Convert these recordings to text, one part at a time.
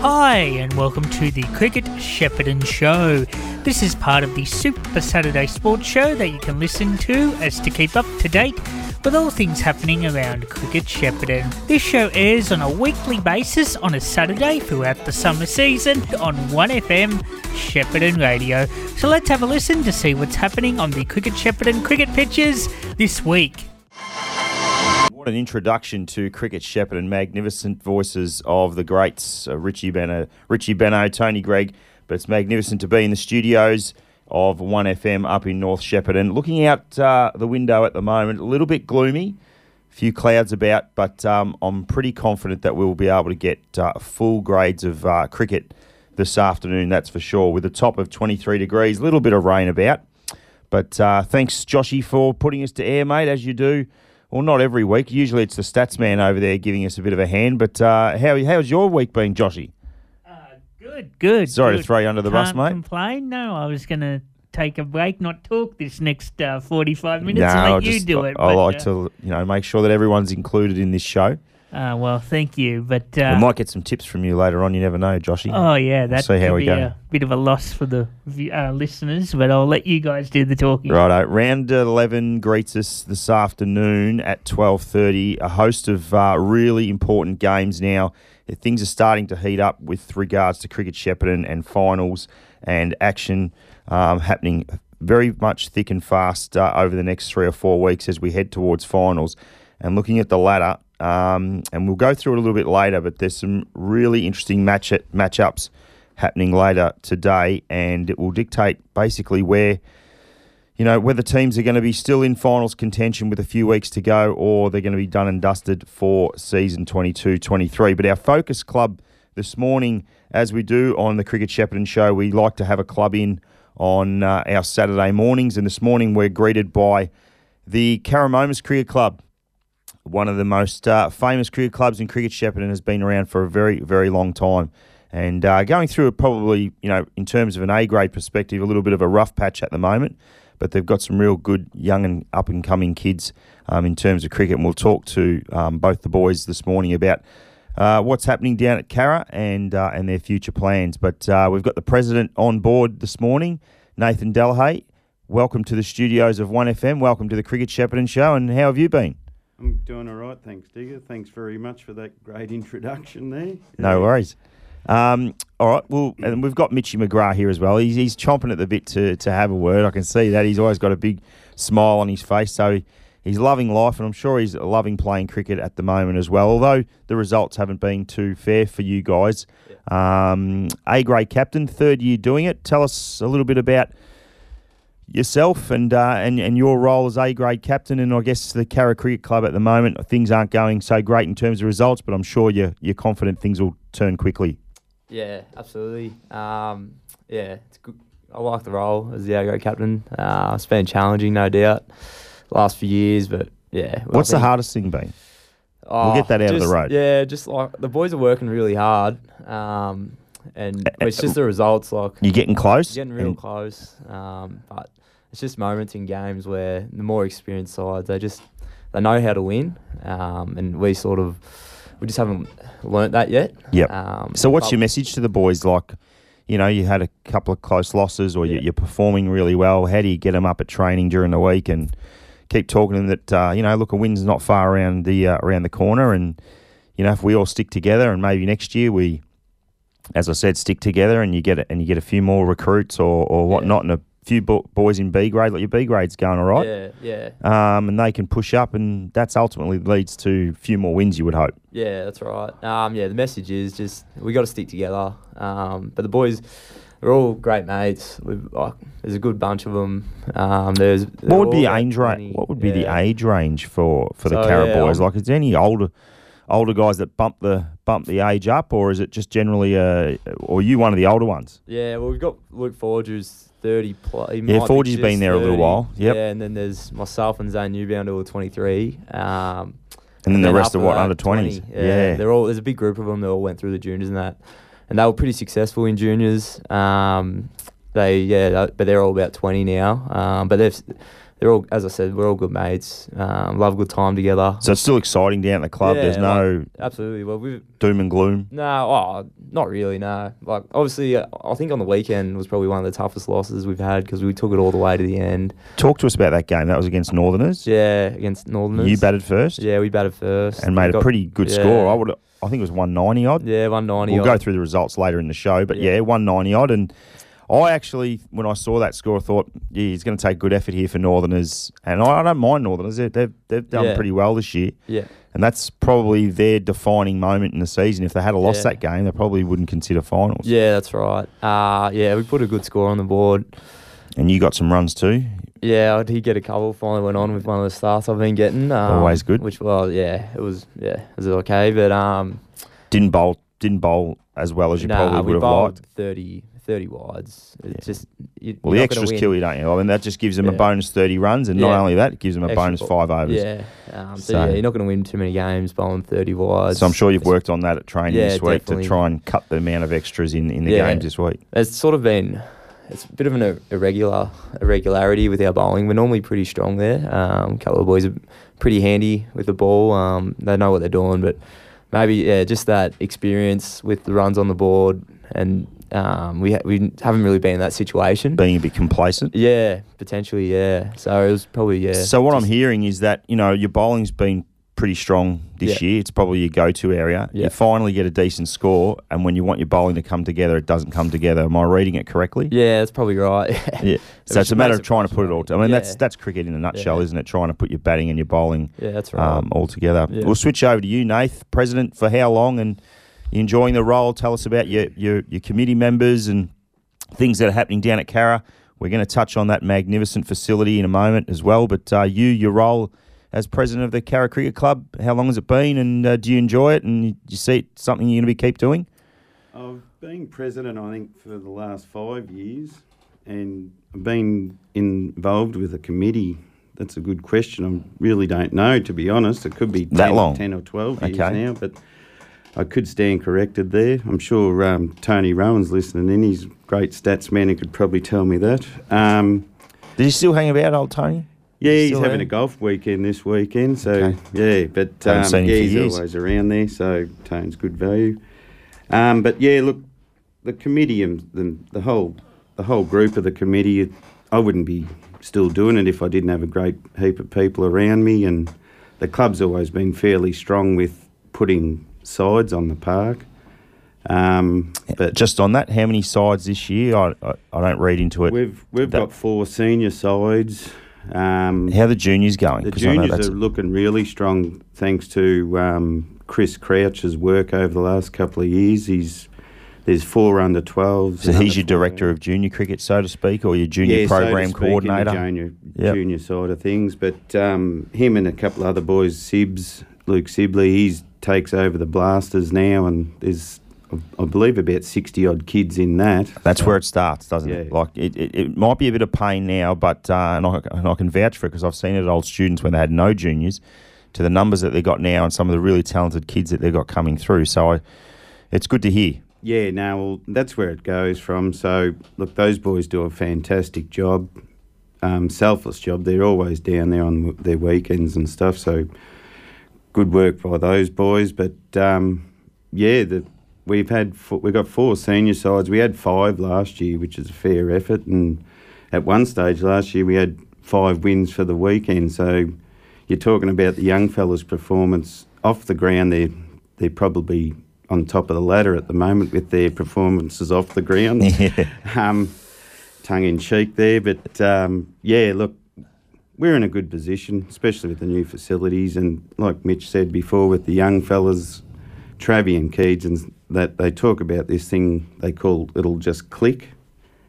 Hi, and welcome to the Cricket Shepparton Show. This is part of the Super Saturday Sports Show that you can listen to as to keep up to date with all things happening around Cricket Shepparton. This show airs on a weekly basis on a Saturday throughout the summer season on 1FM Shepparton Radio. So let's have a listen to see what's happening on the Cricket Shepparton cricket pitches this week. What an introduction to Cricket Shepparton Magnificent voices of the greats, uh, Richie Benaud, Richie Benaud, Tony Greig. But it's magnificent to be in the studios of 1FM up in North Shepparton. And Looking out uh, the window at the moment, a little bit gloomy, a few clouds about, but um, I'm pretty confident that we'll be able to get uh, full grades of uh, cricket this afternoon, that's for sure, with a top of 23 degrees, a little bit of rain about. But uh, thanks, Joshy, for putting us to air, mate, as you do. Well, not every week. Usually it's the stats man over there giving us a bit of a hand. But uh, how, how's your week been, Joshy? Good, good. Sorry good. to throw you under the bus, Can't mate. complain. No, I was going to take a break, not talk this next uh, 45 minutes No, and let you just- do it. I but, like uh, to, you know, make sure that everyone's included in this show. Uh, well, thank you. But uh, we might get some tips from you later on. You never know, Joshy. Oh yeah, that see how could we be go. a bit of a loss for the uh, listeners, but I'll let you guys do the talking. Righto. Round 11 greets us this afternoon at 12.30. A host of uh, really important games now. Things are starting to heat up with regards to Cricket Shepparton and finals and action um, happening very much thick and fast uh, over the next three or four weeks as we head towards finals. And looking at the ladder, um, and we'll go through it a little bit later, but there's some really interesting match matchups happening later today, and it will dictate basically where you know, whether teams are going to be still in finals contention with a few weeks to go or they're going to be done and dusted for season 22 23. But our focus club this morning, as we do on the Cricket Shepparton show, we like to have a club in on uh, our Saturday mornings. And this morning we're greeted by the Karramomus Cricket Club. One of the most uh, famous cricket clubs in Cricket Shepparton has been around for a very, very long time. And uh, going through it probably, you know, in terms of an A grade perspective, a little bit of a rough patch at the moment but they've got some real good young and up and coming kids um, in terms of cricket. And we'll talk to um, both the boys this morning about uh, what's happening down at Cara and uh, and their future plans. But uh, we've got the president on board this morning, Nathan Delahaye. Welcome to the studios of 1FM. Welcome to the Cricket Shepparton Show. And how have you been? I'm doing all right, thanks, Digger. Thanks very much for that great introduction there. No worries. Um, all right. Well, and we've got Mitchy McGrath here as well. He's, he's chomping at the bit to, to have a word. I can see that. He's always got a big smile on his face. So he's loving life, and I'm sure he's loving playing cricket at the moment as well. Although the results haven't been too fair for you guys. Um, a grade captain, third year doing it. Tell us a little bit about yourself and uh, and and your role as A grade captain, and I guess the Cara Cricket Club at the moment. Things aren't going so great in terms of results, but I'm sure you're you're confident things will turn quickly. Yeah, absolutely. Um, yeah, it's good. I like the role as the A-grade captain. Uh, it's been challenging, no doubt, last few years, but yeah. I What's the hardest thing been? Oh, we'll get that out of the road. Yeah, just like the boys are working really hard, um, and it's just the results. Like You're getting close. getting real and- close, um, but it's just moments in games where the more experienced sides they just they know how to win, um, and we sort of we just haven't learnt that yet. Yep. Um, So, what's your message to the boys? Like, you know, you had a couple of close losses, or Yeah. you're performing really well. How do you get them up at training during the week and keep talking to them that uh, you know, look, a win's not far around the uh, around the corner, and you know, if we all stick together, and maybe next year we, as I said, stick together, and you get it, and you get a few more recruits or or whatnot, and a few bo- boys in B grade, like your B grade's going all right. Yeah, yeah. Um, and they can push up, and that's ultimately leads to a few more wins. You would hope. Yeah, that's right. Um, yeah, the message is just we got to stick together. Um, but the boys, they're all great mates. We've like, there's a good bunch of them. Um, there's What would be the age range? What would be the age range for, for the So, yeah, boys? Like, is there any older older guys that bump the bump the age up, or is it just generally uh, or you one of the older ones? Yeah, well, we've got Luke Forge who's 30 plus. Yeah, Forge has been there a little while. Yep. Yeah, and then there's myself and Zane Newbound who are 23. Um, And then the rest of what under twenties? 20. Yeah, they're all. There's a big group of them that all went through the juniors and that, and they were pretty successful in juniors. Um, they yeah, that- but they're all about 20 now. Um, but they've they're all, as I said, we're all good mates. Um, love a good time together. So it's still exciting down at the club. Yeah, There's no Absolutely. Well, we've doom and gloom. no, oh, not really. No, like obviously, uh, I think on the weekend was probably one of the toughest losses we've had because we took it all the way to the end. Talk to us about that game. That was against Northerners. Yeah, against Northerners. You batted first Yeah, we batted first and made We a pretty good yeah. score. I would. I think it was 190 odd. Yeah, one ninety. We'll go through the results later in the show, but yeah, Yeah. 190 odd. And I actually, when I saw that score, I thought, yeah, he's going to take good effort here for Northerners. And I, I don't mind Northerners. They've, they've, they've done Yeah. pretty well this year. Yeah, And that's probably their defining moment in the season. If they had a lost Yeah. that game, they probably wouldn't consider finals. yeah, that's right. Uh, yeah, we put a good score on the board. And you got some runs too. Yeah, I did get a couple. Finally went on with one of the starts I've been getting. Um, Always good. Which well, yeah, it was yeah, it was okay. But um, Didn't bowl, didn't bowl as well as you nah, probably would have liked. 30, 30 wides. It's Yeah. just you, Well, the you're not gonna extras kill you, don't you? I mean, that just gives them a bonus 30 runs, and not only that, it gives them a Extra bonus five overs. Yeah, um, so, So- yeah, you're not going to win too many games bowling thirty wides. So I'm sure you've worked on that at training Yeah, this week definitely. to try and cut the amount of extras in, in the Yeah. games this week. It's sort of been it's a bit of an irregular irregularity with our bowling. We're normally pretty strong there. Um, a couple of boys are pretty handy with the ball. Um, they know what they're doing, but maybe yeah, just that experience with the runs on the board, and um, we ha- we haven't really been in that situation. Being a bit complacent. yeah, potentially, yeah. So it was probably yeah. so what I'm hearing is that you know your bowling's been pretty strong this Yeah. year. It's probably your go-to area. You finally get a decent score, and when you want your bowling to come together, it doesn't come together. Am I reading it correctly? Yeah, that's probably right. Yeah. So it's a matter of trying to put it all. frustrating. I mean, that's that's cricket in a nutshell, Yeah. isn't it? Trying to put your batting and your bowling yeah, that's right. um, all together. Yeah. We'll switch over to you, Nath, President, for how long and you enjoying the role? Tell us about your, your, your committee members and things that are happening down at Cara. We're going to touch on that magnificent facility in a moment as well. But uh, you, your role as president of the Cara Cricket Club, how long has it been and uh, do you enjoy it and do you see it something you're going to be keep doing? I've been president, I think, for the last five years, and I've been involved with a committee. That's a good question. I really don't know, to be honest. It could be That 10, long? 10 or 12 years Okay. now, but I could stand corrected there. I'm sure um, Tony Rowan's listening in. He's a great stats man and could probably tell me that. Um, Did you still hang about, old Tony? yeah, he's having there? a golf weekend this weekend, so Okay. yeah. But um, yeah, he's years. always around there, so Tone's good value. Um, but yeah, look, the committee and the, the whole the whole group of the committee, I wouldn't be still doing it if I didn't have a great heap of people around me. And the club's always been fairly strong with putting sides on the park. Um, but Just on that, how many sides this year? I, I, I don't read into it. we've we've that- got four senior sides. Um, How are the juniors going? The 'Cause I know juniors are looking really strong thanks to um, Chris Crouch's work over the last couple of years. He's there's four under 12s. So he's your director of junior cricket, so to speak, or your junior yeah, so program speak, in the coordinator. junior, Yep. junior side of things. But um, him and a couple of other boys, Sibs, Luke Sibley, he takes over the Blasters now, and there's I- believe about 60 odd kids in that. That's where it starts, doesn't it? Yeah. Like it, it, it might be a bit of pain now, but uh, and, I, and I can vouch for it because I've seen it at old students when they had no juniors, to the numbers that they got now and some of the really talented kids that they've got coming through. So I, it's good to hear. Yeah, now well, that's where it goes from. So look, those boys do a fantastic job, um, selfless job. They're always down there on their weekends and stuff. So good work by those boys. But um, yeah, the, we've had f- we've got four senior sides. We had five last year, which is a fair effort. And at one stage last year, we had five wins for the weekend. So you're talking about the young fellas' performance off the ground. They're they're probably on top of the ladder at the moment with their performances off the ground. Yeah. um, tongue in cheek there, but um, yeah, look, we're in a good position, especially with the new facilities, and like Mitch said before, with the young fellas, Travie and Keeds, and that they talk about this thing they call it'll just click,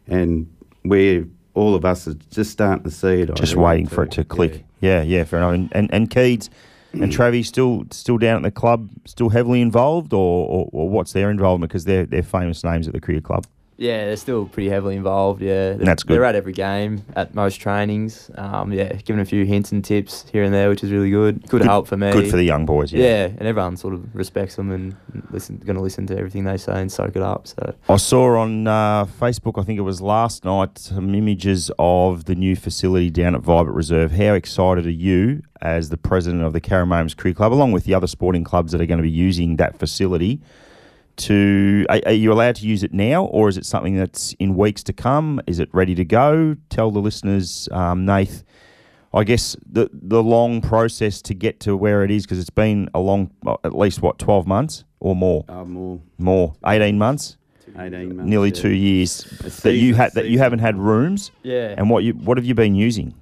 and we're all of us are just starting to see it. Just waiting for it to click. Yeah, yeah, fair enough. And and, and Keeds and Travi still still down at the club, still heavily involved, or, or, or what's their involvement? Because they're they're famous names at the cricket club. Yeah, they're still pretty heavily involved. Yeah, they're, That's good. They're at every game, at most trainings. Um, yeah, giving a few hints and tips here and there, which is really good. Good, Good- help for me. Good for the young boys. Yeah. yeah. and everyone sort of respects them and listen, going to listen to everything they say and soak it up. So I saw on uh, Facebook, I think it was last night, some images of the new facility down at Vibert Reserve. How excited are you as the president of the Karramomus Cricket Club, along with the other sporting clubs that are going to be using that facility? To are, are you allowed to use it now, or is it something that's in weeks to come? Is it ready to go? Tell the listeners, um, Nath. I guess the the long process to get to where it is because it's been a long, at least what twelve months or more, Uh, more more eighteen months, 18 months. nearly yeah. two years A that you had that you haven't had rooms. yeah, And what you what have you been using?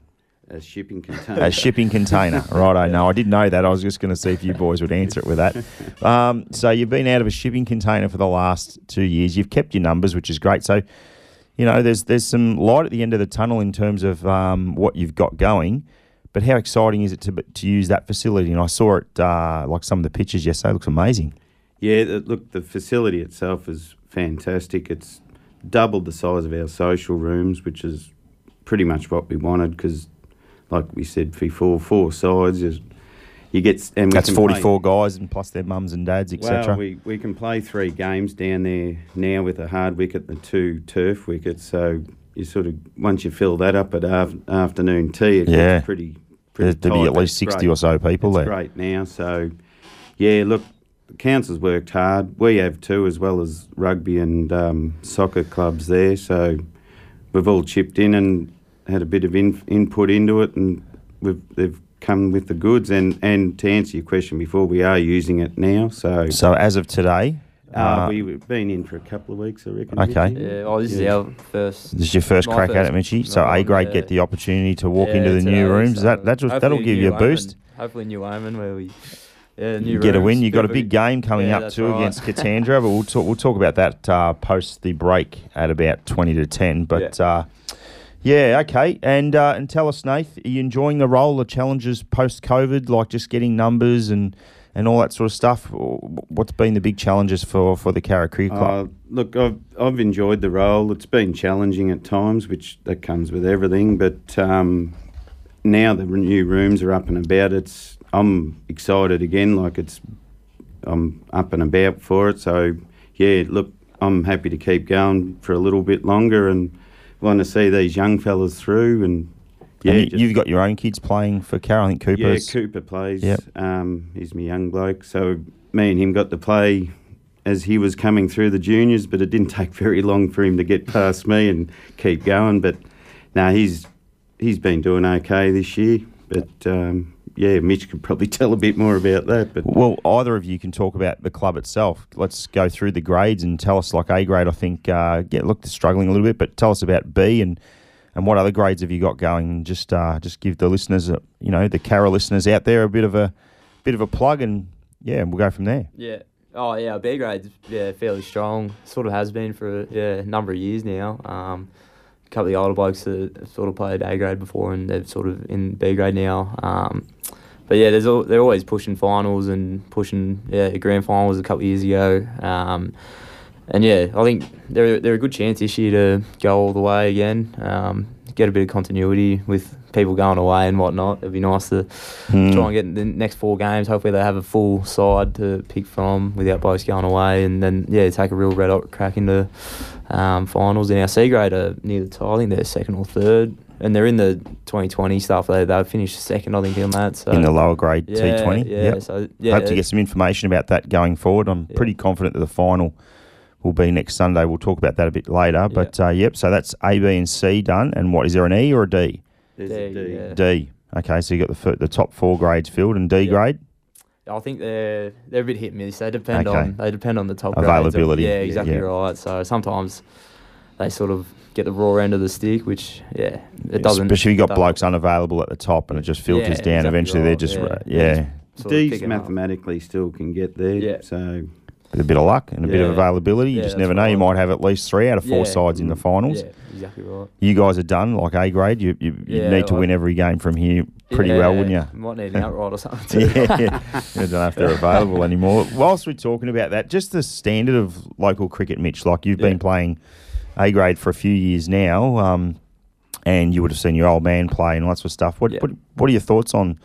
A shipping container. A shipping container, right? I know. I did know that. I was just going to see if you boys would answer it with that. Um, so you've been out of a shipping container for the last two years. You've kept your numbers, which is great. So, you know, there's there's some light at the end of the tunnel in terms of um, what you've got going. But how exciting is it to to use that facility? And I saw it uh, like some of the pictures yesterday. It looks amazing. Yeah, look, the facility itself is fantastic. It's doubled the size of our social rooms, which is pretty much what we wanted because, like we said before, four sides you get and That's 44 guys and plus their mums and dads, etc. Well, we, we can play three games down there now with a hard wicket and two turf wickets. So you sort of once you fill that up at af- afternoon tea, it Yeah. gets pretty. pretty There, there'll be at least That's 60 great. or so people it's there. great now. So, yeah, look, the council's worked hard. We have too, as well as rugby and um, soccer clubs there. So we've all chipped in and had a bit of in, input into it, and we've they've come with the goods. And, and to answer your question before, we are using it now. So, So as of today, uh, uh, we've been in for a couple of weeks, I reckon. Okay. Mitchy. yeah. Oh, this is our first. This is your first My crack at it, Mitchy. So A grade yeah. get the opportunity to walk Yeah, into the new rooms. so that that just, that'll give you a boost. Omen- Hopefully, New Omen where we yeah new You get a win. You bit got a big game coming yeah, up too right. against Katandra, but we'll talk. We'll talk about that uh, post the break at about twenty to ten. But yeah, uh, yeah okay. And uh, and tell us, Nath, are you enjoying the role, the challenges post COVID, like just getting numbers and and all that sort of stuff? What's been the big challenges for for the Carra Cricket Club? Uh, look, I've, I've enjoyed the role. It's been challenging at times, which that comes with everything. But um, now the new rooms are up and about. It's I'm excited again. Like it's I'm up and about for it. So yeah, look, I'm happy to keep going for a little bit longer and want to see these young fellas through. And yeah, and you, you've got your own kids playing for Carra. I think yeah, Cooper plays. Yep. Um, he's my young bloke. So me and him got to play as he was coming through the juniors, but it didn't take very long for him to get past me and keep going. But now he's he's been doing okay this year. But um, yeah, Mitch could probably tell a bit more about that. But Well, either of you can talk about the club itself. Let's go through the grades and tell us, like A grade, I think, uh, yeah, look, they're struggling a little bit, but tell us about B and and what other grades have you got going? Just uh, just give the listeners, a, you know, the Carra listeners out there, a bit of a bit of a plug, and yeah, we'll go from there. Yeah. Oh yeah, B grade's yeah fairly strong. Sort of has been for yeah a number of years now. Um, a couple of the older blokes that have sort of played A grade before and they're sort of in B grade now. Um, but yeah, there's al- they're always pushing finals and pushing yeah grand finals a couple of years ago. Um, and yeah, I think they're they're a good chance this year to go all the way again. Um, get a bit of continuity with people going away and whatnot. It'd be nice to Hmm. try and get the next four games. Hopefully, they have a full side to pick from without blokes going away, and then yeah, take a real red hot crack into um, finals. In our C grade are near the top. I think they're second or third, and they're in the 2020 stuff. They they finished second, I think, on that. So in the lower grade yeah, T20. Yeah, Yep. so yeah, Hope to get some information about that going forward. I'm Yeah. pretty confident that the final will be next Sunday. We'll talk about that a bit later. But uh, yep, so that's A, B, and C done. And what is there an E or a D? There's There, a D. yeah. D. Okay, so you got the fir- the top four grades filled and D Yeah. grade. I think they're they're a bit hit and miss. They depend Okay. on they depend on the top Availability. Grades. Yeah, Yeah, exactly yeah. right. So sometimes they sort of get the raw end of the stick, which yeah, it doesn't. Especially if you got doesn't- blokes unavailable at the top and it just filters Yeah, down. exactly Eventually, they're just yeah. yeah, Yeah, yeah sort of D's pick 'em up. mathematically still can get there. Yeah. So with a bit of luck and a bit of availability. You Yeah, just never know. You might have at least three out of four Yeah. sides in the finals. Exactly right. You guys are done like A grade. You you, you Yeah, need to win every game from here pretty Yeah, well, wouldn't you? Might need an outright or something. Too. yeah, yeah. I don't know if they're available anymore. Whilst we're talking about that, just the standard of local cricket, Mitch. Like you've been playing A grade for a few years now, um, and you would have seen your old man play and all that sort of stuff. What what, what are your thoughts on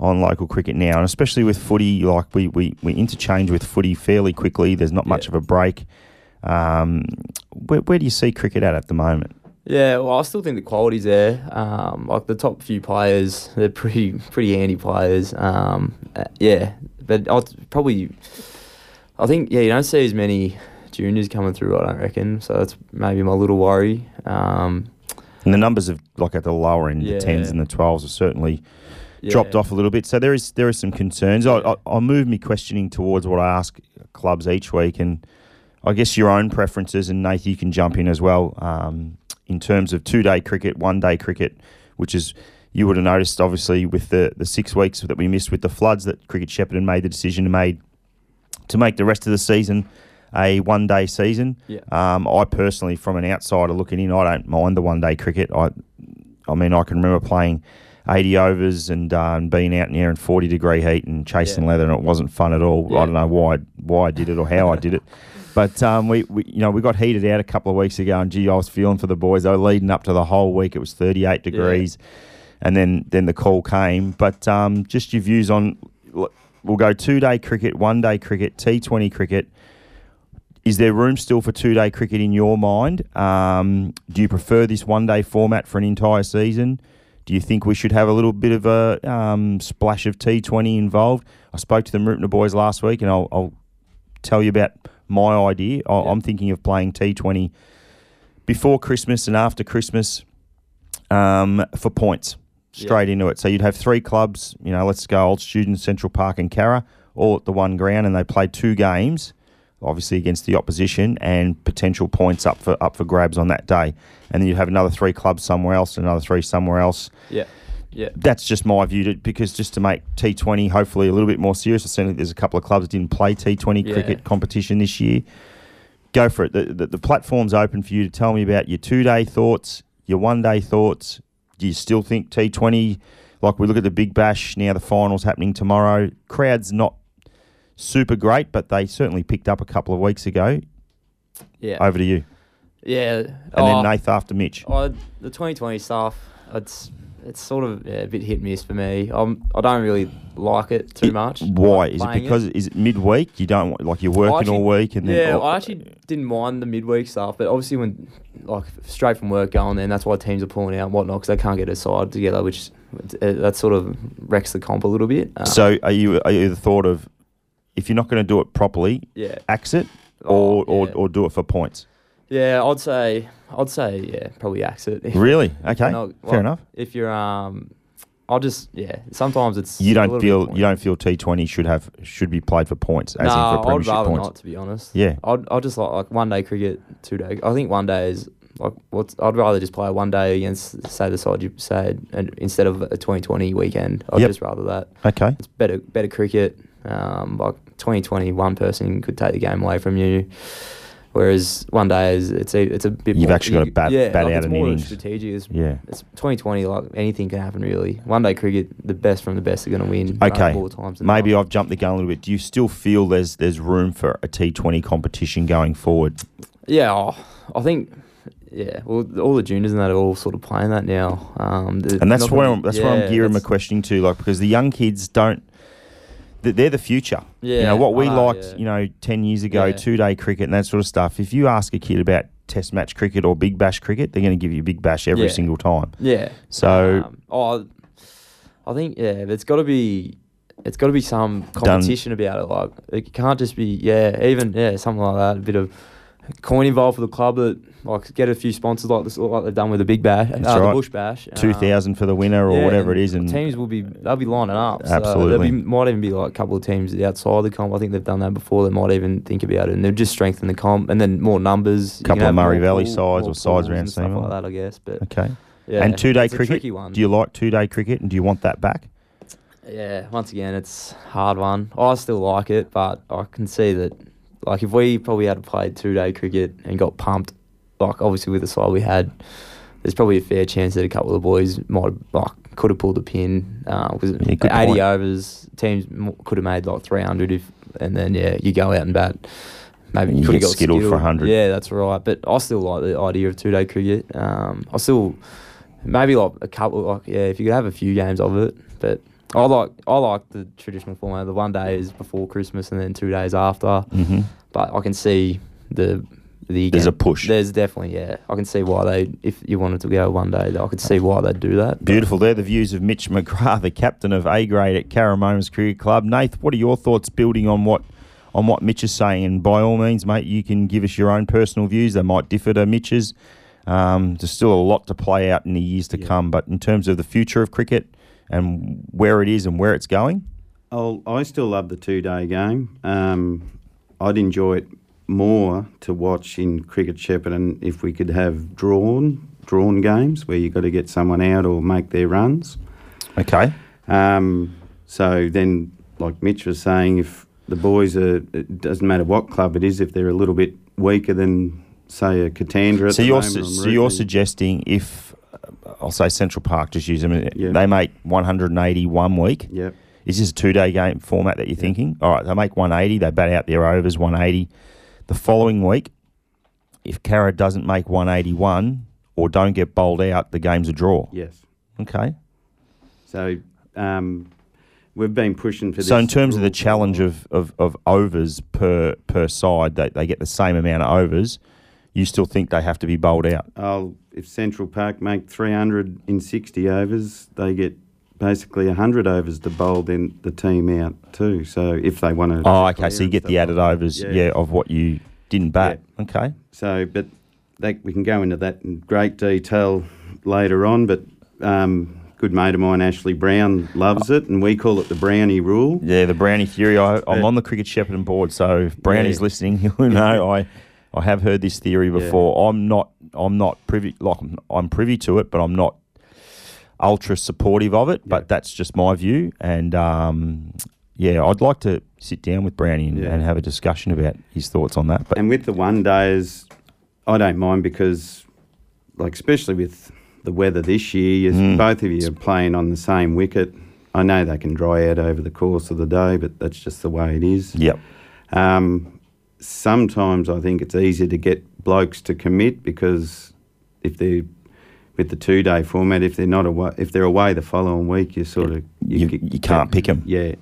on local cricket now, and especially with footy? Like we we, we interchange with footy fairly quickly. There's not much Yeah. of a break. Um, where, where do you see cricket at at the moment? Yeah, well, I still think the quality's there. Um, like the top few players, they're pretty pretty handy players. Um, uh, yeah, but I'll probably, I think yeah, you don't see as many juniors coming through. I don't reckon. So that's maybe my little worry. Um, And the numbers of like at the lower end, Yeah. the tens and the twelves, are certainly yeah. dropped off a little bit. So there is there is some concerns. I. I, I'll move me questioning towards what I ask clubs each week, and I guess your own preferences. And Nath, you can jump in as well um, in terms of two day cricket, one day cricket, which is you would have noticed obviously with the the six weeks that we missed with the floods that Cricket Shepparton made the decision to made to make the rest of the season a one day season. Yeah. Um, I personally, from an outsider looking in, I don't mind the one day cricket. I, I mean, I can remember playing 80 overs and uh, and being out in there in 40 degree heat and chasing Yeah. leather, and it wasn't fun at all. I don't know why why I did it or how I did it. But um, we, we, you know, we got heated out a couple of weeks ago, and gee, I was feeling for the boys. They were leading up to the whole week. It was 38 degrees, and then then the call came. But um, just your views on, we'll go two day cricket, one day cricket, T20 cricket. Is there room still for two day cricket in your mind? Um, do you prefer this one day format for an entire season? Do you think we should have a little bit of a um, splash of T20 involved? I spoke to the Mooroopna boys last week, and I'll, I'll tell you about my idea. I. I'm thinking of playing T20 before Christmas and after Christmas um, for points straight into it. So you'd have three clubs, you know, let's go Old Students, Central Park, and Carra, all at the one ground, and they play two games, obviously against the opposition, and potential points up for up for grabs on that day. And then you'd have another three clubs somewhere else, another three somewhere else. Yeah, yeah, That's just my view, to, because just to make T20 hopefully a little bit more serious. I certainly there's a couple of clubs that didn't play T20 Yeah. cricket competition this year. Go for it. The, the, the platform's open for you to tell me about your two day thoughts, your one day thoughts. Do you still think T20, like we look at the Big Bash, now the finals happening tomorrow? Crowd's not super great, but they certainly picked up a couple of weeks ago. yeah, Over to you. yeah. And Oh, then Nath after Mitch. I, the 2020 stuff, it's it's sort of yeah, a bit hit and miss for me. I'm, I don't really like it too It- much. Why? Is it because is it midweek? You don't want, like you're working actually- all week and then Yeah, or- I actually didn't mind the midweek stuff, but obviously when like straight from work going there, and that's why teams are pulling out and whatnot because they can't get a side together, which uh, that sort of wrecks the comp a little bit. Um, So are you are you the thought of if you're not going to do it properly, yeah, axe it Oh, or, or, or do it for points? Yeah, I'd say I'd say yeah, probably it. Really? Okay, No, fair well, enough. If you're um, I'll just yeah. Sometimes it's You don't feel you don't feel T20 should have should be played for points as no, in for I'd rather points. not, to be honest. Yeah. I'd, I'd just like, like one day cricket, two day. I think one day is like what's. I'd rather just play one day against say the side you said, and instead of a 2020 weekend, I'd Yep. just rather that. Okay. It's better better cricket. Um, like 2020, one person could take the game away from you. Whereas one day is it's a it's a bit. You've more, actually got to bat- yeah, bat like out it's an more innings. strategic. It's, Yeah. it's 2020. Like anything can happen really. One day cricket, the best from the best are going to win. Okay. more times Maybe. I've jumped the gun a little bit. Do you still feel there's there's room for a T20 competition going forward? Yeah, oh, I think. Yeah, well, all the juniors and that are all sort of playing that now. Um, And that's not where gonna- I'm, that's where I'm gearing my that's- questioning to, like because the young kids don't. Th- They're the future. Yeah. you know what we liked, yeah. you know, ten years ago, Yeah. two day cricket and that sort of stuff. If you ask a kid about Test match cricket or Big Bash cricket, they're going to give you Big Bash every Yeah. single time. Yeah. So Um, oh, I think yeah, it's got to be. It's got to be some competition about it. Like it can't just be yeah, even yeah, something like that. A bit of coin involved for the club that like get a few sponsors like this, like they've done with the Big Bash, uh, right. the Bush Bash, um, two thousand for the winner or yeah, whatever it is, and teams will be they'll be lining up. So Absolutely. there might even be like a couple of teams outside the comp. I think they've done that before. They might even think about it, and they'll just strengthen the comp, and then more numbers. Can Couple of Murray Valley sides or sides around stuff like that, I guess. But okay. yeah, and two day a cricket. Do you like two day cricket, and do you want that back? Yeah, once again, it's hard one. I still like it, but I can see that, like, if we probably had played two day cricket and got pumped, like, obviously with the side we had, there's probably a fair chance that a couple of the boys might have, like, could have pulled a pin. Because Yeah, good 80 point. overs, teams could have made like 300 if, and then, yeah, you go out and bat maybe You could have got skittled for 100. Yeah, that's right. But I still like the idea of two day cricket. Um, I still maybe like a couple. Like yeah, if you could have a few games of it, but. I like I like the traditional format. The one day is before Christmas and then two days after. hmm But I can see the the There's a push. There's definitely yeah. I can see why they if you wanted to go one day, I could see why they'd do that. Beautiful. They're the views of Mitch McGrath, the captain of A grade at Karramomus Cricket Club. Nath, what are your thoughts building on what on what Mitch is saying? And by all means, mate, you can give us your own personal views. They might differ to Mitch's. Um, there's still a lot to play out in the years to Yeah. come, but in terms of the future of cricket and where it is and where it's going, I'll, I still love the two day game. Um, I'd enjoy it more to watch in cricket Shepparton if we could have drawn drawn games where you've got to get someone out or make their runs. okay. Um, so then, like Mitch was saying, if the boys are, it doesn't matter what club it is, if they're a little bit weaker than say a Katandra. At So the you're moment, su- so you're suggesting if I'll say Central Park, just use them, they make 180 one week. Yep. Is this a two day game format that you're thinking? All right, they make 180, they bat out their overs 180. The following week, if Cara doesn't make 181 or don't get bowled out, the game's a draw. Yes. Okay. So um, we've been pushing for this. So in terms of the rule for a challenge of, of, of overs per per side, they, they get the same amount of overs. You still think they have to be bowled out? I'll, if Central Park make 300 in 60 overs, they get basically 100 overs to bowl then the team out too. So if they want to. Oh, okay. So you get the added overs, yeah. of what you didn't bat. Okay. So, but that, we can go into that in great detail later on. But um, good mate of mine, Ashley Brown, loves it, and we call it the Brownie Rule. Yeah, the Brownie theory. I, I'm on the Cricket Shepparton board, so if Brownie's Yeah. listening, he'll know I, I have heard this theory Yeah. before. I'm not, I'm not privy, like I'm privy to it, but I'm not ultra supportive of it. But that's just my view, and um, yeah, I'd like to sit down with Brownie and, Yeah. and have a discussion about his thoughts on that. But And with the one days, I don't mind because, like, especially with the weather this year, Mm. both of you are playing on the same wicket. I know they can dry out over the course of the day, but that's just the way it is. yep, Um, sometimes I think it's easier to get blokes to commit because if they're with the two day format, if they're not away, if they're away the following week, you sort of You- g- you can't pick them. Yeah,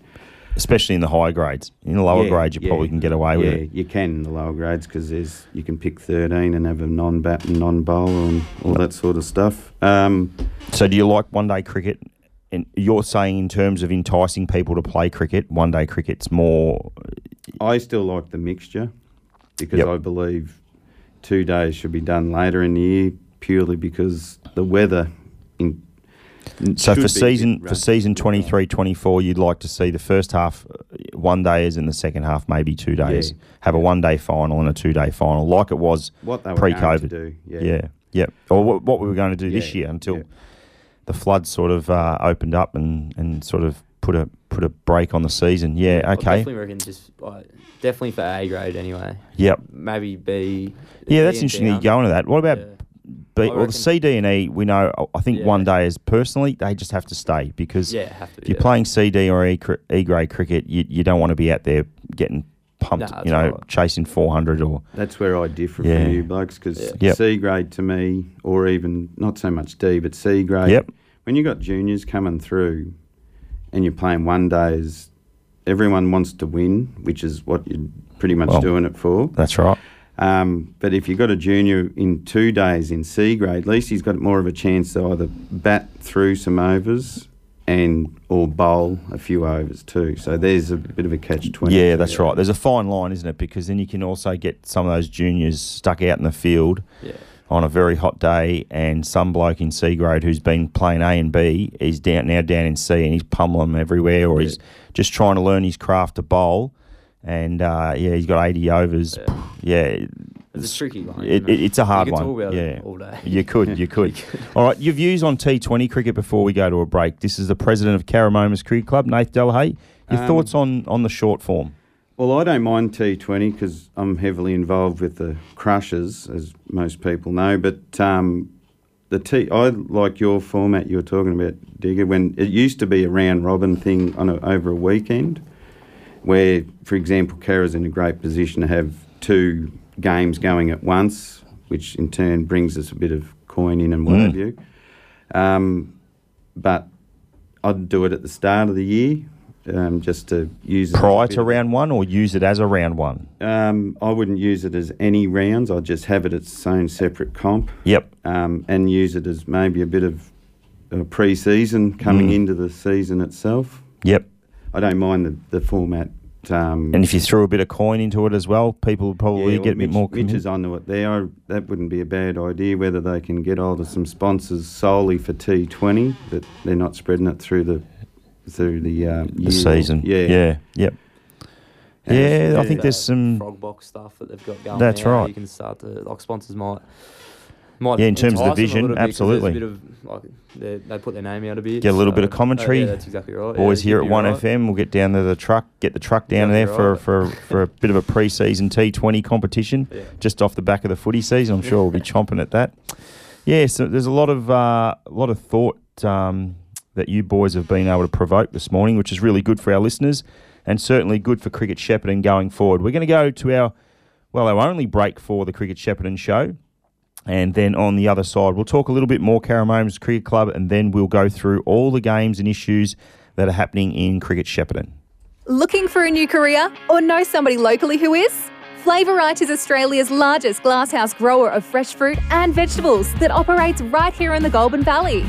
especially in the higher grades. In the lower Yeah, grades, you yeah. probably can get away with yeah, it. you can in the lower grades because there's you can pick thirteen and have a non bat and non bowler and all that sort of stuff. Um, So, do you like one day cricket? And you're saying, in terms of enticing people to play cricket, one day cricket's more. I still like the mixture because Yep. I believe two days should be done later in the year purely because the weather. In, So, for season for season 23 24, you'd like to see the first half one day days in the second half maybe two days. Yeah. Have a one day final and a two day final, like it was what they were going to pre-COVID. do. Yeah. Yeah, yeah. Or what, what we were going to do this year until yeah. the floods sort of uh, opened up and, and sort of put a put a break on the season. Yeah, I okay. definitely reckon just like, definitely for A grade anyway. Yep. Maybe B. Yeah, B that's interesting that you're going to that. What about Yeah. B? I Well, the reckon- C, D, and E, we know. I think Yeah. one day is personally they just have to stay because Yeah, have to. if you're yeah. playing C, D, or E, e grade cricket, you, you don't want to be out there getting pumped. Nah, you know, right. chasing 400 or That's where I differ Yeah. from you blokes because Yeah. Yep. C grade to me, or even not so much D, but C grade. Yep. When you got juniors coming through, and you're playing one days, everyone wants to win, which is what you're pretty much Well, doing it for. that's right. Um, but if you've got a junior in two days in C grade, at least he's got more of a chance to either bat through some overs and or bowl a few overs too. So there's a bit of a catch twenty. Yeah, that's right. There's a fine line, isn't it? Because then you can also get some of those juniors stuck out in the field Yeah. On a very hot day, and some bloke in C grade who's been playing A and B, is down now down in C, and he's pummeling them everywhere, or he's just trying to learn his craft to bowl. And uh, yeah, he's got 80 overs. Yeah. Yeah, It's a tricky one. it, it, it's a hard you one. Talk about yeah, all day. you could, you could. All right, your views on T20 cricket before we go to a break. This is the president of Karramomus Cricket Club, Nath Delahaye. Your Um, thoughts on, on the short form? Well, I don't mind T20 because I'm heavily involved with the crushes, as most people know. But um, the T, I like your format you were talking about, Digger. When it used to be a round robin thing on a, over a weekend, where, for example, Kara's in a great position to have two games going at once, which in turn brings us a bit of coin in and what Mm. have you. Um, but I'd do it at the start of the year, um, just to use it Prior to round one, or use it as a round one? Um, I wouldn't use it as any rounds. I'd just have it its own separate comp Yep. um, and use it as maybe a bit of uh, pre-season coming Mm. into the season itself. Yep. I don't mind the, the format. Um, And if you threw a bit of coin into it as well, people would probably yeah, get a bit Mitch, more. Mitch is onto it there. I, that wouldn't be a bad idea. Whether they can get hold of some sponsors solely for T20, that they're not spreading it through the through the, uh, the season. Yeah, Yeah. Yep. And Yeah, I think there's some. frog box stuff that they've got going. That's now. right. You can start to like sponsors might. Might Yeah, in terms of the vision, little bit 'cause there's absolutely. A bit of, like, they, they put their name out a bit. Get a little bit of so- commentary. yeah, that's exactly right. Boys yeah, here at One right. FM, we'll get down to the truck, get the truck down there Exactly for, right. for for a bit of a pre-season T20 competition, Yeah. just off the back of the footy season. I'm sure we'll be chomping at that. Yeah, so there's a lot of uh, a lot of thought um, that you boys have been able to provoke this morning, which is really good for our listeners, and certainly good for Cricket Shepparton going forward. We're going to go to our well, our only break for the Cricket Shepparton show. And then on the other side, we'll talk a little bit more Karramomus Cricket Club, and then we'll go through all the games and issues that are happening in Cricket Shepparton. Looking for a new career or know somebody locally who is? Flavorite is Australia's largest glasshouse grower of fresh fruit and vegetables that operates right here in the Goulburn Valley.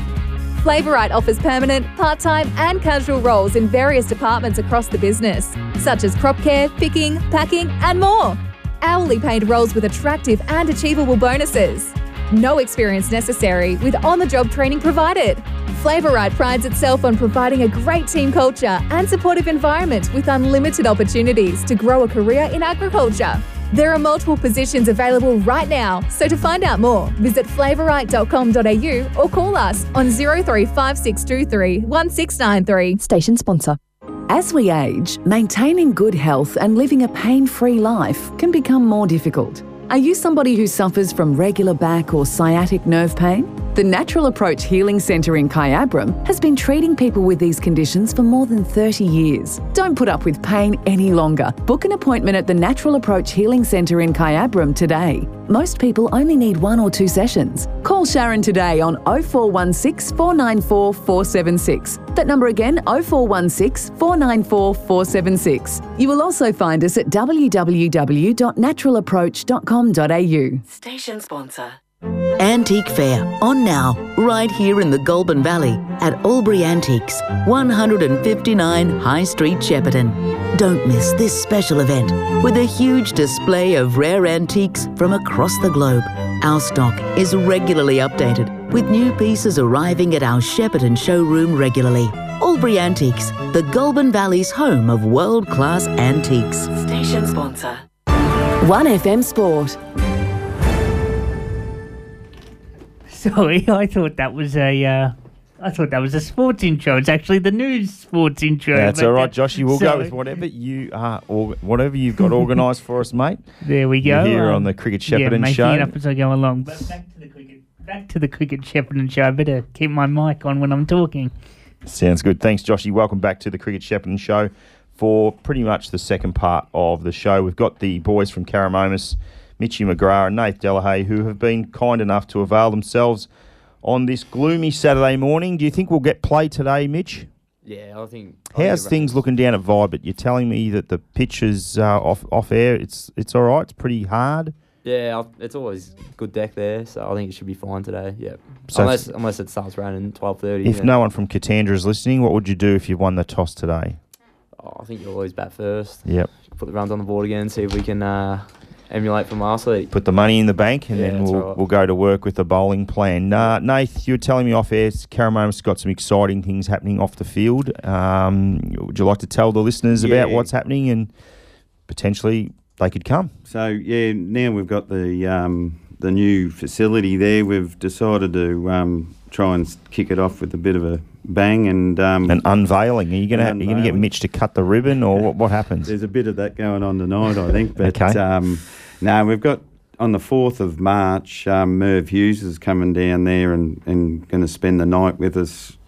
Flavorite offers permanent, part time, and casual roles in various departments across the business, such as crop care, picking, packing, and more. Hourly paid roles with attractive and achievable bonuses. No experience necessary with on the job training provided. Flavorite prides itself on providing a great team culture and supportive environment with unlimited opportunities to grow a career in agriculture. There are multiple positions available right now, so to find out more, visit flavorite.com.au or call us on 035623 1693. Station sponsor. As we age, maintaining good health and living a pain free life can become more difficult. Are you somebody who suffers from regular back or sciatic nerve pain? The Natural Approach Healing Centre in Kyabram has been treating people with these conditions for more than 30 years. Don't put up with pain any longer. Book an appointment at the Natural Approach Healing Centre in Kyabram today. Most people only need one or two sessions. Call Sharon today on 0416 494 476. That number again, 0416 494 476. You will also find us at www.naturalapproach.com.au. Station sponsor. Antique Fair on now, right here in the Goulburn Valley at Albury Antiques, 159 High Street, Shepparton. Don't miss this special event with a huge display of rare antiques from across the globe. Our stock is regularly updated with new pieces arriving at our Shepparton showroom regularly. Albury Antiques, the Goulburn Valley's home of world class antiques. Station sponsor. 1FM Sport. Sorry, I thought that was a. Uh, I thought that was a sports intro. It's actually the news sports intro. That's all right, that- Joshy. We'll go with whatever you are, or whatever you've got organised for us, mate. There we You're go. here um, on the Cricket yeah, Shepparton making show. it up as I go along. But back to the cricket. Back to the cricket Shepparton show. I better keep my mic on when I'm talking. Sounds good. Thanks, Joshy. Welcome back to the Cricket Shepparton show for pretty much the second part of the show. We've got the boys from Karramomus, Mitchy McGrath and Nath Delahaye, who have been kind enough to avail themselves on this gloomy Saturday morning. Do you think we'll get play today, Mitch? Yeah, I think. I How's things looking down at Vibert? You're telling me that the pitch is uh, off off air. It's it's all right. It's pretty hard. Yeah, it's always good deck there, so I think it should be fine today. Yeah, So unless unless it starts raining twelve thirty. If no one from Katandra is listening, what would you do if you won the toss today? oh, I think you'll always bat first. Yep. Put the runs on the board again, see if we can uh, emulate from last week. Put the money in the bank, and Yeah, then we'll right. we'll go to work with the bowling plan. Uh, Nath, you were telling me off air, Caramoma's got some exciting things happening off the field. Um, would you like to tell the listeners about what's happening and potentially they could come? So yeah, now we've got the um, the new facility there. We've decided to um, try and kick it off with a bit of a bang, and, um, An unveiling. Are you gonna you gonna get. Mitch to cut the ribbon, or what, what happens? there's a bit of that going on tonight, I think. But Okay. um, no, we've got on the fourth of March. Um, Merv Hughes is coming down there and and going to spend the night with us.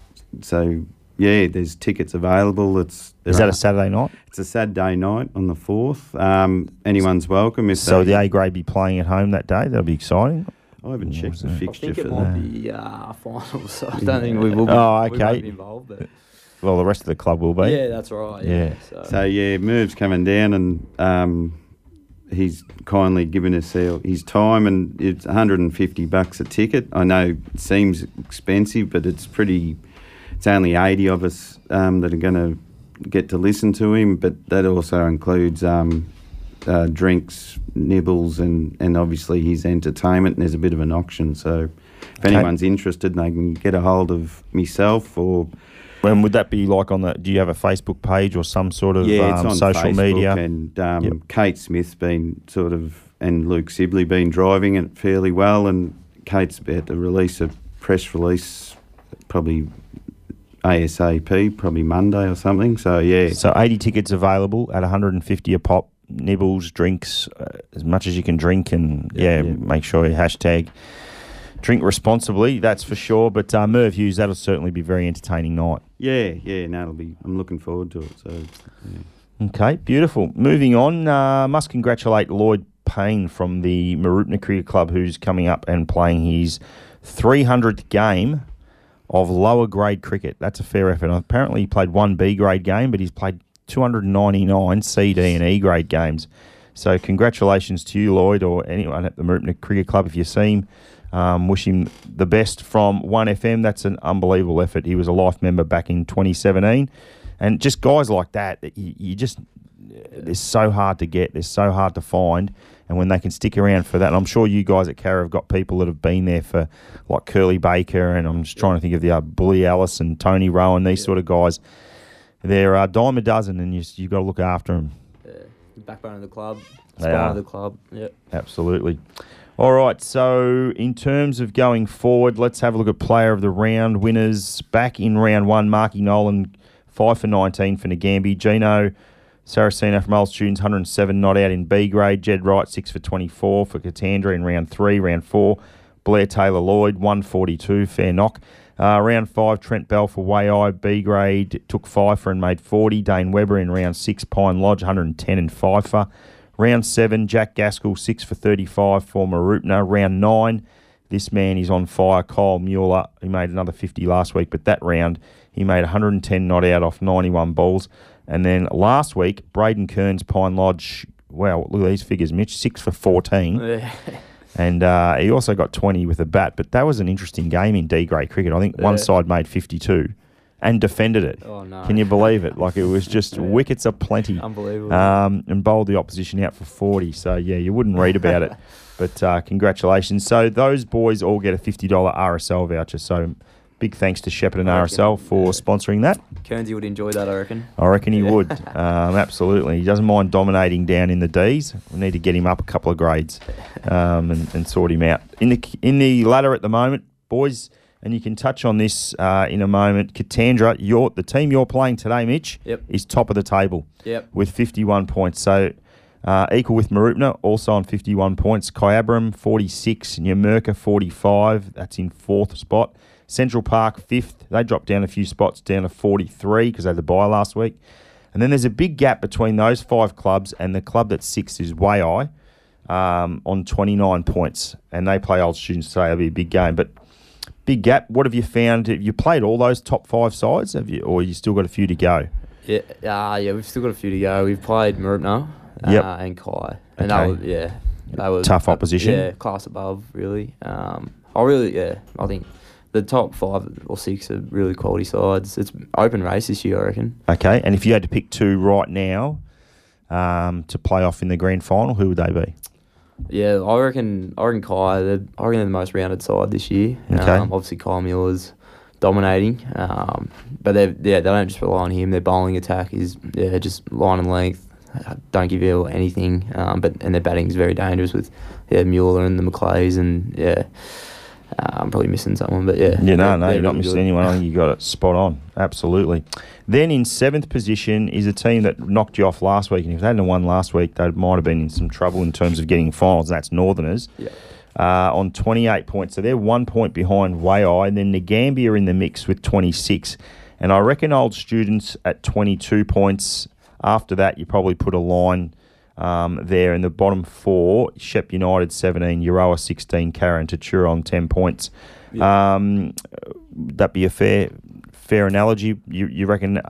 So yeah, there's tickets available. It's Is that a Saturday night? It's a Saturday night on the fourth. Um, anyone's welcome. If So they- the A grade be playing at home that day. That'll be exciting. I haven't checked the I fixture think it for might that. be uh, finals, so I don't think we will be, Oh, we won't okay. be involved. But Well, the rest of the club will be. yeah, that's right. Yeah. Yeah. So, So yeah, Merv's coming down and um, he's kindly given us his time and it's 150 bucks a ticket. I know it seems expensive, but it's pretty. It's only 80 of us um, that are going to get to listen to him, but that also includes um, uh, drinks, nibbles, and and obviously his entertainment. And there's a bit of an auction, so if Okay. anyone's interested, they can get a hold of myself or. When would that be like on the? Do you have a Facebook page or some sort of yeah, it's um, on social Facebook media? And um, Yep. Kate Smith's been sort of, and Luke Sibley been driving it fairly well. And Kate's about to release a press release, probably ASAP, probably Monday or something. So yeah, So 80 tickets available at 150 a pop. Nibbles, drinks, uh, as much as you can drink, and yeah, Yeah, yeah. make sure you hashtag drink responsibly. That's for sure. But uh, Merv Hughes, that'll certainly be a very entertaining night. yeah, yeah. No, it'll be. I'm looking forward to it. So yeah. Okay, beautiful. Moving on, uh, must congratulate Lloyd Payne from the Mooroopna Cricket Club, who's coming up and playing his 300th game of lower grade cricket. That's a fair effort. Apparently, he played one B grade game, but he's played 299 C, D, and E grade games. So, congratulations to you, Lloyd, or anyone at the Mooroopna Cricket Club. If you see him, um, wish him the best from 1FM. That's an unbelievable effort. He was a life member back in 2017. And just guys like that, you, you just, they're so hard to get, they're so hard to find. And when they can stick around for that, and I'm sure you guys at Cara have got people that have been there for like Curly Baker, and I'm just trying to think of the uh, Bully Ellis and Tony Rowan, these sort of guys. They're a dime a dozen, and you, you've got to look after them. yeah, backbone of the club, spine of the club. Yep. Absolutely. All right. So, in terms of going forward, let's have a look at player of the round winners. Back in round one, Marky Nolan, five for 19 for Nagambie. Gino Saraceno from Old Students, 107 not out in B grade. Jed Wright, six for 24 for Katandra in round three. Round four, Blair Taylor Lloyd, 142, fair knock. Uh, round five, Trent Bell for Waaia, B grade, took for and made 40. Dane Webber in round six, Pine Lodge, 110 and five for. Round seven, Jack Gaskell, six for 35 for Mooroopna. Round nine, this man is on fire. Kyle Mueller, he made another 50 last week, but that round he made 110 not out off 91 balls. And then last week, Braden Kearns, Pine Lodge, wow, look at these figures, Mitch, six for 14. And uh, he also got 20 with a bat, but that was an interesting game in D grade cricket. I think one side made 52 and defended it. Oh no. Can you believe it? Like it was just wickets aplenty. Unbelievable. Um, and bowled the opposition out for 40. So, yeah, you wouldn't read about it. But uh, congratulations. So, those boys all get a $50 RSL voucher. So, big thanks to Shepparton and RSL for yeah. sponsoring that. Kernsey would enjoy that, I reckon. I reckon he Yeah. would. Um, absolutely. He doesn't mind dominating down in the D's. We need to get him up a couple of grades um, and, and sort him out. In the in the ladder at the moment, boys, and you can touch on this uh, in a moment. Katandra, your the team you're playing today, Mitch, Yep. is top of the table Yep. with 51 points. So uh, equal with Mooroopna, also on 51 points. Kyabram, 46. Numurkah, 45. That's in fourth spot. Central Park, fifth. They dropped down a few spots down to 43 because they had the bye last week. And then there's a big gap between those five clubs and the club that's sixth is Waaia um, on 29 points. And they play old students today. It'll be a big game. But big gap. What have you found? Have you played all those top five sides? Have you, or you still got a few to go? Yeah, uh, yeah, we've still got a few to go. We've played Mooroopna uh, Yep. and Kai. And that Okay. was, yeah, they were Tough opposition. Yeah, class above, really. Um, I really, yeah, I think the top five or six are really quality sides. It's open race this year, I reckon. Okay, and if you had to pick two right now um, to play off in the grand final, who would they be? Yeah, I reckon. I reckon Kai. They're, I reckon they're the most rounded side this year. Okay. Um, obviously, Kyle Mueller's dominating, um, but they yeah they don't just rely on him. Their bowling attack is yeah just line and length. Don't give you anything, um, but and their batting is very dangerous with yeah Mueller and the McClays and yeah. Uh, I'm probably missing someone, but yeah. Yeah, no, they're- no, they're you're not missing good. anyone. I think you got it spot on. Absolutely. Then in seventh position is a team that knocked you off last week, and if they hadn't won last week, they might have been in some trouble in terms of getting finals. That's Northerners. Yeah. uh, on 28 points. So they're one point behind Waaia. And then Nagambia in the mix with 26. And I reckon old students at 22 points. After that, you probably put a line um, there in the bottom four. Shep United 17, Euroa 16, Karen Tatura 10 points. Um, that be a fair fair analogy? You, you reckon?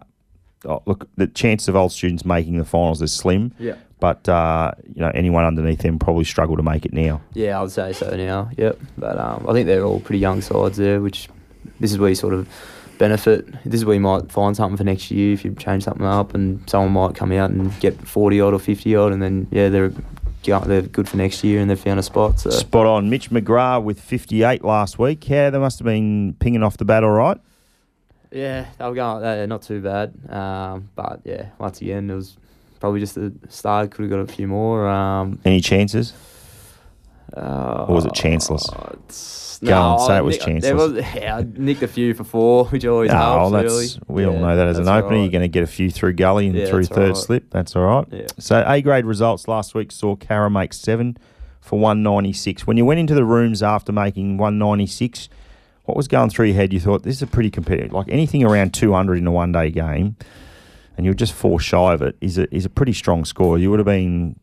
Oh, look, the chance of old students making the finals is slim. Yeah. But uh, you know, anyone underneath them probably struggle to make it now. Yeah, I would say so now. Yep. But um, I think they're all pretty young sides there, which this is where you sort of benefit. This is where you might find something for next year if you change something up, and someone might come out and get forty odd or fifty odd, and then yeah, they're they're good for next year, and they've found a spot. So. Spot on. Mitch McGrath with 58 last week. Yeah, they must have been pinging off the bat all right. Yeah, they were going uh, not too bad. Um, but yeah, once again, it was probably just the start. Could have got a few more. Um, Any chances? Uh, Or was it chanceless? No, Go on, say it was chanceless. was- yeah, I nicked a few for four, which always No, helps. early. we all know that as an opener, right. you're going to get a few through gully and Yeah, through third right. slip. That's all right. Yeah. So A grade results last week saw Cara make seven for 196. When you went into the rooms after making 196, what was going through your head? You thought this is a pretty competitive, like anything around 200 in a one day game, and you're just four shy of it is a is a pretty strong score. You would have been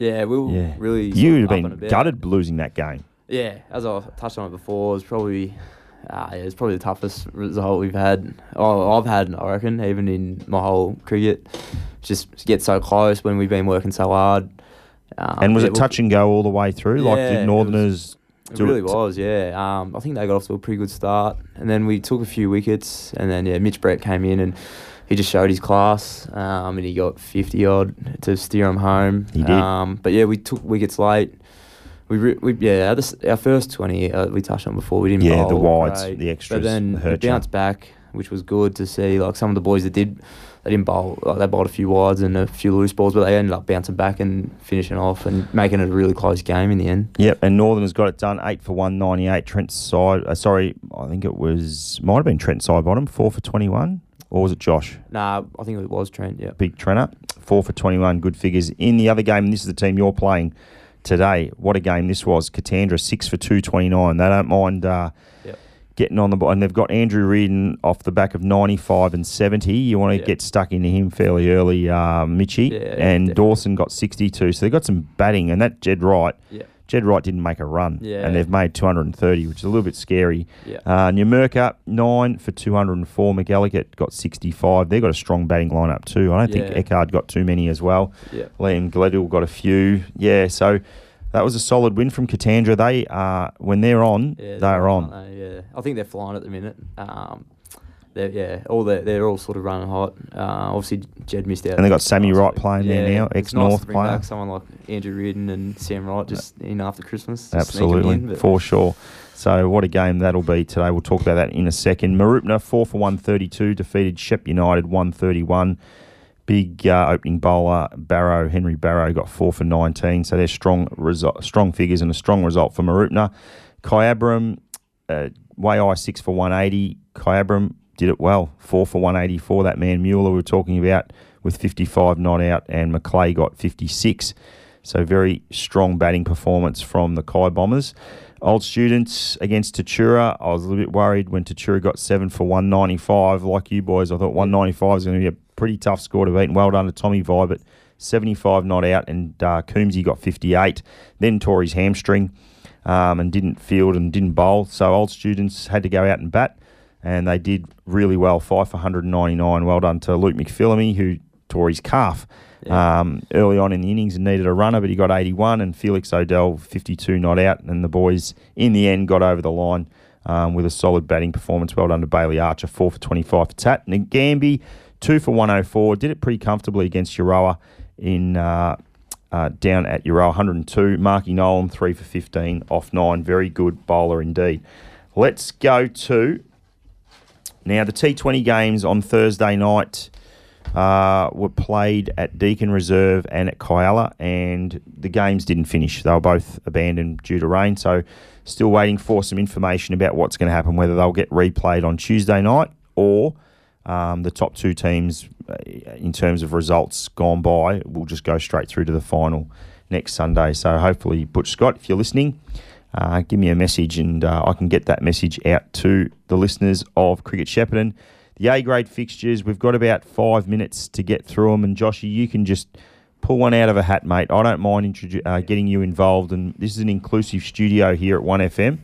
Yeah, we were yeah really. you would have been gutted losing that game. Yeah, as I touched on it before, it's probably uh, yeah, it's probably the toughest result we've had. Oh, I've had, I reckon, even in my whole cricket. Just get so close when we've been working so hard. Um, and was yeah, it touch and go all the way through? like Yeah, it was- Northerners It really it? was, yeah. Um, I think they got off to a pretty good start, and then we took a few wickets, and then yeah, Mitch Brett came in and he just showed his class, um, and he got fifty odd to steer him home. He did. Um, but yeah, we took wickets late. We, re- we yeah, our, this- our first twenty uh, we touched on before. We didn't Yeah, bowl the wides, great, the extras, But then the we hurt you. bounced back, which was good to see. Like some of the boys that did. They didn't bowl. Like they bowled a few wides and a few loose balls, but they ended up bouncing back and finishing off and making it a really close game in the end. Yep, and Northern has got it done eight for one ninety eight. Trent side, uh, sorry, I think it was might have been Trent side bottom four for twenty one, or was it Josh? Nah, I think it was Trent. Yeah. Big Trenter, four for twenty one. Good figures in the other game. And this is the team you're playing today. What a game this was! Katandra six for two twenty nine. They don't mind uh, Yep. getting on the ball, and they've got Andrew Reardon off the back of ninety five and seventy. You want to Yep. get stuck into him fairly early, uh, Mitchie, Yeah, and definitely. Dawson got sixty two. So they've got some batting, and that Jed Wright. Yeah. Jed Wright didn't make a run, Yeah. and they've made 230, which is a little bit scary. Yeah. Uh, Numurkah, 9 for 204. McElligott got 65. They've got a strong batting lineup too. I don't think Yeah. Eckhard got too many as well. Yeah. Liam Gledhill got a few. Yeah, so that was a solid win from Katandra. They are, when they're on, Yeah, they are on. Yeah, I think they're flying at the minute. Um, they're, yeah, all they're, they're all sort of running hot. Uh, obviously, Jed missed out. And they got Sammy Wright playing there now, it's nice ex-North to bring player. Back someone like Andrew Reardon and Sam Wright just in after Christmas. just sneak 'em Absolutely, in, for sure. So what a game that'll be today. We'll talk about that in a second. Mooroopna, 4 for 132, defeated Shep United 131. Big uh, opening bowler, Barrow, Henry Barrow, got 4 for 19. So they're strong result, strong figures and a strong result for Mooroopna. Kyabram, uh, Way 6 for 180. Kyabram did it well, 4 for 184. That man Mueller we were talking about with 55 not out, and McClay got 56. So very strong batting performance from the Kai Bombers. Old students against Tatura. I was a little bit worried when Tatura got seven for 195. Like you boys, I thought 195 was going to be a pretty tough score to beat. And well done to Tommy Vibert, 75 not out, and uh, Coombsy got 58. Then tore his hamstring um, and didn't field and didn't bowl. So old students had to go out and bat, and they did really well. Five for 199. Well done to Luke McPhillamy, who tore his calf um, early on in the innings and needed a runner, but he got 81, and Felix Odell 52 not out, and the boys in the end got over the line um, with a solid batting performance. Well done to Bailey Archer, four for 25 for Tat, Gamby two for 104. Did it pretty comfortably against Euroa in. Uh, uh, down at Euro 102. Marky Nolan, 3 for 15 off 9. Very good bowler indeed. Let's go to now the T20 games on Thursday night uh, were played at Deakin Reserve and at Kialla, and the games didn't finish. They were both abandoned due to rain, so still waiting for some information about what's going to happen, whether they'll get replayed on Tuesday night or um, the top two teams, uh, in terms of results gone by, will just go straight through to the final next Sunday. So hopefully, Butch Scott, if you're listening, uh, give me a message and uh, I can get that message out to the listeners of Cricket Shepparton. the A grade fixtures. We've got about five minutes to get through them, and Joshy, you can just pull one out of a hat, mate. I don't mind introdu- uh, getting you involved, and this is an inclusive studio here at One FM.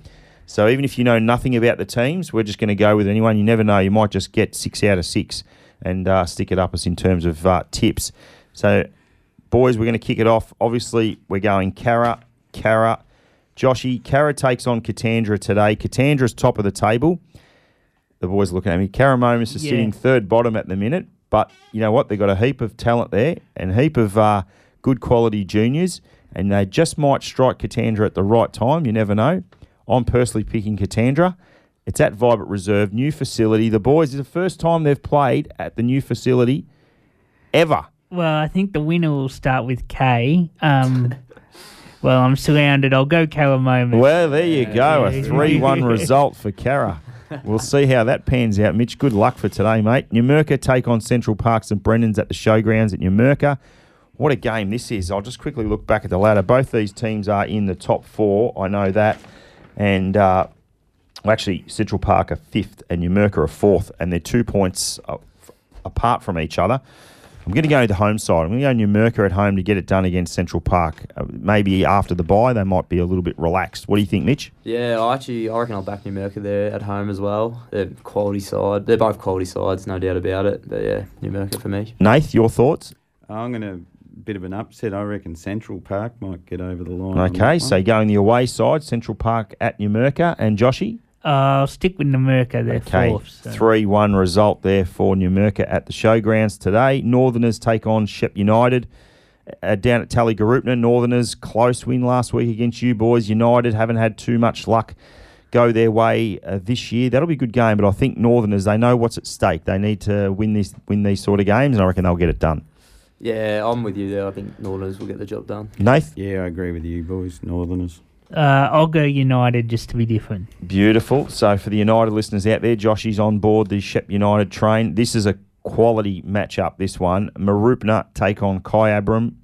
So even if you know nothing about the teams, we're just going to go with anyone. You never know; you might just get six out of six and uh, stick it up us in terms of uh, tips. So, boys, we're going to kick it off. Obviously, we're going Cara, Cara, Joshy. Kara takes on Katandra today. Katandra's top of the table. The boys looking at me. Karramomus is Yeah. sitting third bottom at the minute, but you know what? They've got a heap of talent there and a heap of uh, good quality juniors, and they just might strike Katandra at the right time. You never know. I'm personally picking Katandra. It's at Vibrant Reserve, new facility. The boys, it's the first time they've played at the new facility ever. Well, I think the winner will start with K. Um, well, I'm surrounded. I'll go Karramomus. Well, there you go. A Yeah. 3 1 result for Cara. We'll see how that pans out. Mitch, good luck for today, mate. Numurkah take on Central Parks and Brennan's at the showgrounds at Numurkah. What a game this is. I'll just quickly look back at the ladder. Both these teams are in the top four. I know that. And uh, well, actually, Central Park are fifth and Numurkah are fourth, and they're two points apart from each other. I'm going to go to the home side. I'm going to go Numurkah at home to get it done against Central Park. Uh, maybe after the bye, they might be a little bit relaxed. What do you think, Mitch? Yeah, I actually, I reckon I'll back Numurkah there at home as well. They're quality side. They're both quality sides, no doubt about it. But yeah, Numurkah for me. Nath, your thoughts? I'm going to bit of an upset. I reckon Central Park might get over the line. Okay, that so going the away side, Central Park at New Numurkah and Joshy. Uh, I'll stick with Numurkah. They're Okay, fourth. so- 3 1 result there for Numurkah at the showgrounds today. Northerners take on Shep United. Uh, down at Tallygaroopna, Northerners close win last week against you boys. United haven't had too much luck go their way uh, this year. That'll be a good game, but I think Northerners they know what's at stake. They need to win this, win these sort of games, and I reckon they'll get it done. Yeah, I'm with you there. I think Northerners will get the job done. Nath, Yeah, I agree with you, boys. Northerners. Uh, I'll go United just to be different. Beautiful. So for the United listeners out there, Joshy's on board the Shep United train. This is a quality matchup. This one, Mooroopna take on Kyabram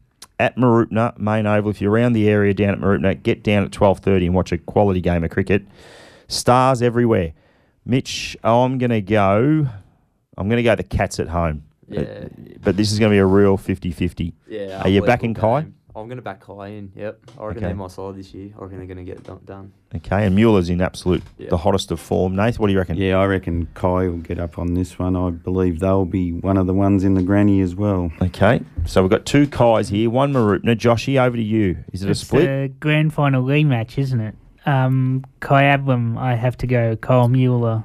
at Mooroopna main oval. If you're around the area down at Mooroopna, get down at twelve thirty and watch a quality game of cricket. Stars everywhere. Mitch, I'm gonna go. I'm gonna go the Cats at home. Yeah, But this is going to be a real 50-50. yeah. Are you unbelievable backing Kai? game. I'm going to back Kai in. Yep, I reckon Okay. they're my side this year. I reckon they're going to get it done. done. Okay, and Mueller's in absolute Yeah. the hottest of form. Nath, what do you reckon? Yeah, I reckon Kai will get up on this one. I believe they'll be one of the ones in the granny as well. Okay, so we've got two Kais here, one Mooroopna. Joshy, over to you. Is it a split? It's split? a grand final rematch, isn't it? Um, Kyabram, I have to go. Kyle Mueller.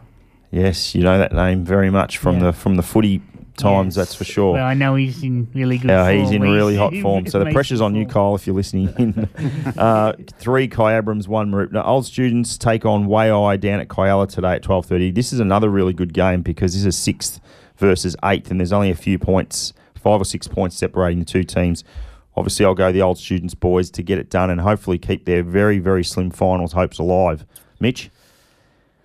Yes, you know that name very much from Yeah. the from the footy times. Yes. That's for sure. Well, I know he's in really good Yeah, form. he's in really hot form. So the pressure's on you. Kyle, if you're listening in. uh, three Kyabrams, one Mooroopna. Old students take on Way Waaia down at Kialla today at 12.30. This is another really good game because this is sixth versus eighth, and there's only a few points, five or six points separating the two teams. Obviously, I'll go the old students boys to get it done and hopefully keep their very, very slim finals hopes alive. Mitch?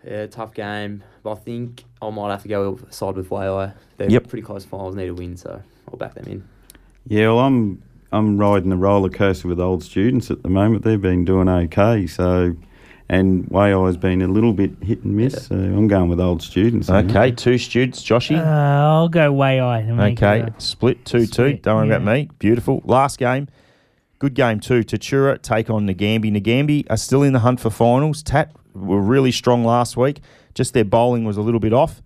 Yeah, tough game. But I think I might have to go side with Wayo. They're Yep. pretty close finals, need a win, so I'll back them in. Yeah, well, I'm I'm riding the roller coaster with old students at the moment. They've been doing okay, so and Wayo's been a little bit hit and miss. So I'm going with old students. I think. Okay, two students. Joshy? Uh, I'll go way eye. Okay, it a- split 2 2. Don't worry about me. Beautiful. Last game. Good game too. Tatura take on Nagambie. Nagambie are still in the hunt for finals. Tat were really strong last week. Just their bowling was a little bit off.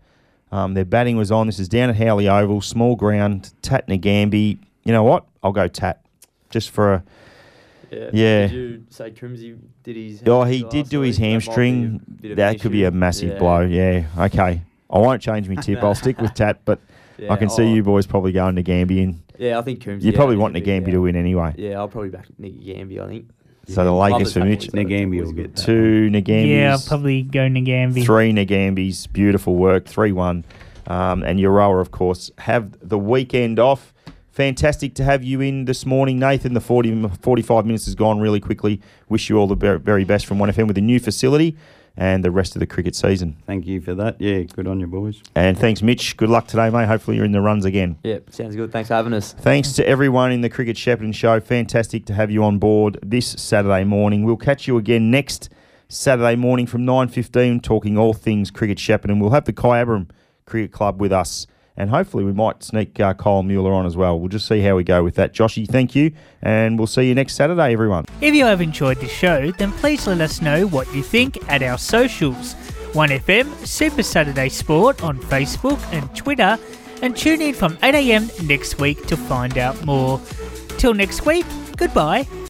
Um, their batting was on. This is down at Howley Oval, small ground. Tat Nagambie. You know what? I'll go Tat. Just for a. Yeah. Yeah. Did you say Crimsy did his? Oh, he did do his week? That hamstring. bit That could be a massive Yeah. blow. Yeah. Okay. I won't change my tip. I'll stick with Tat, but I Yeah, can see oh, you boys probably going Nagambie. And Yeah, I think Crimsy. you yeah, probably want Nagambie yeah. to win anyway. Yeah, I'll probably back Nicky Gamby. I think. So the Love Lakers for tackles, Mitch. Nagambie will get get. Two Nagambies. Yeah, I'll probably go Nagambie. Three Nagambies. Beautiful work. 3 1. Um, and Euroa, of course, have the weekend off. Fantastic to have you in this morning, Nathan. The 40, 45 minutes has gone really quickly. Wish you all the very best from 1FM with the new facility and the rest of the cricket season. Thank you for that. Yeah, good on you, boys. And thanks, Mitch. Good luck today, mate. Hopefully, you're in the runs again. Yeah, sounds good. Thanks for having us. Thanks to everyone in the Cricket Shepparton Show. Fantastic to have you on board this Saturday morning. We'll catch you again next Saturday morning from 9.15 talking all things Cricket Shepparton. And we'll have the Kyabram Cricket Club with us. And hopefully we might sneak uh, Kyle Mueller on as well. We'll just see how we go with that. Joshy, thank you. And we'll see you next Saturday, everyone. If you have enjoyed the show, then please let us know what you think at our socials 1FM Super Saturday Sport on Facebook and Twitter, and tune in from 8am next week to find out more. Till next week, goodbye.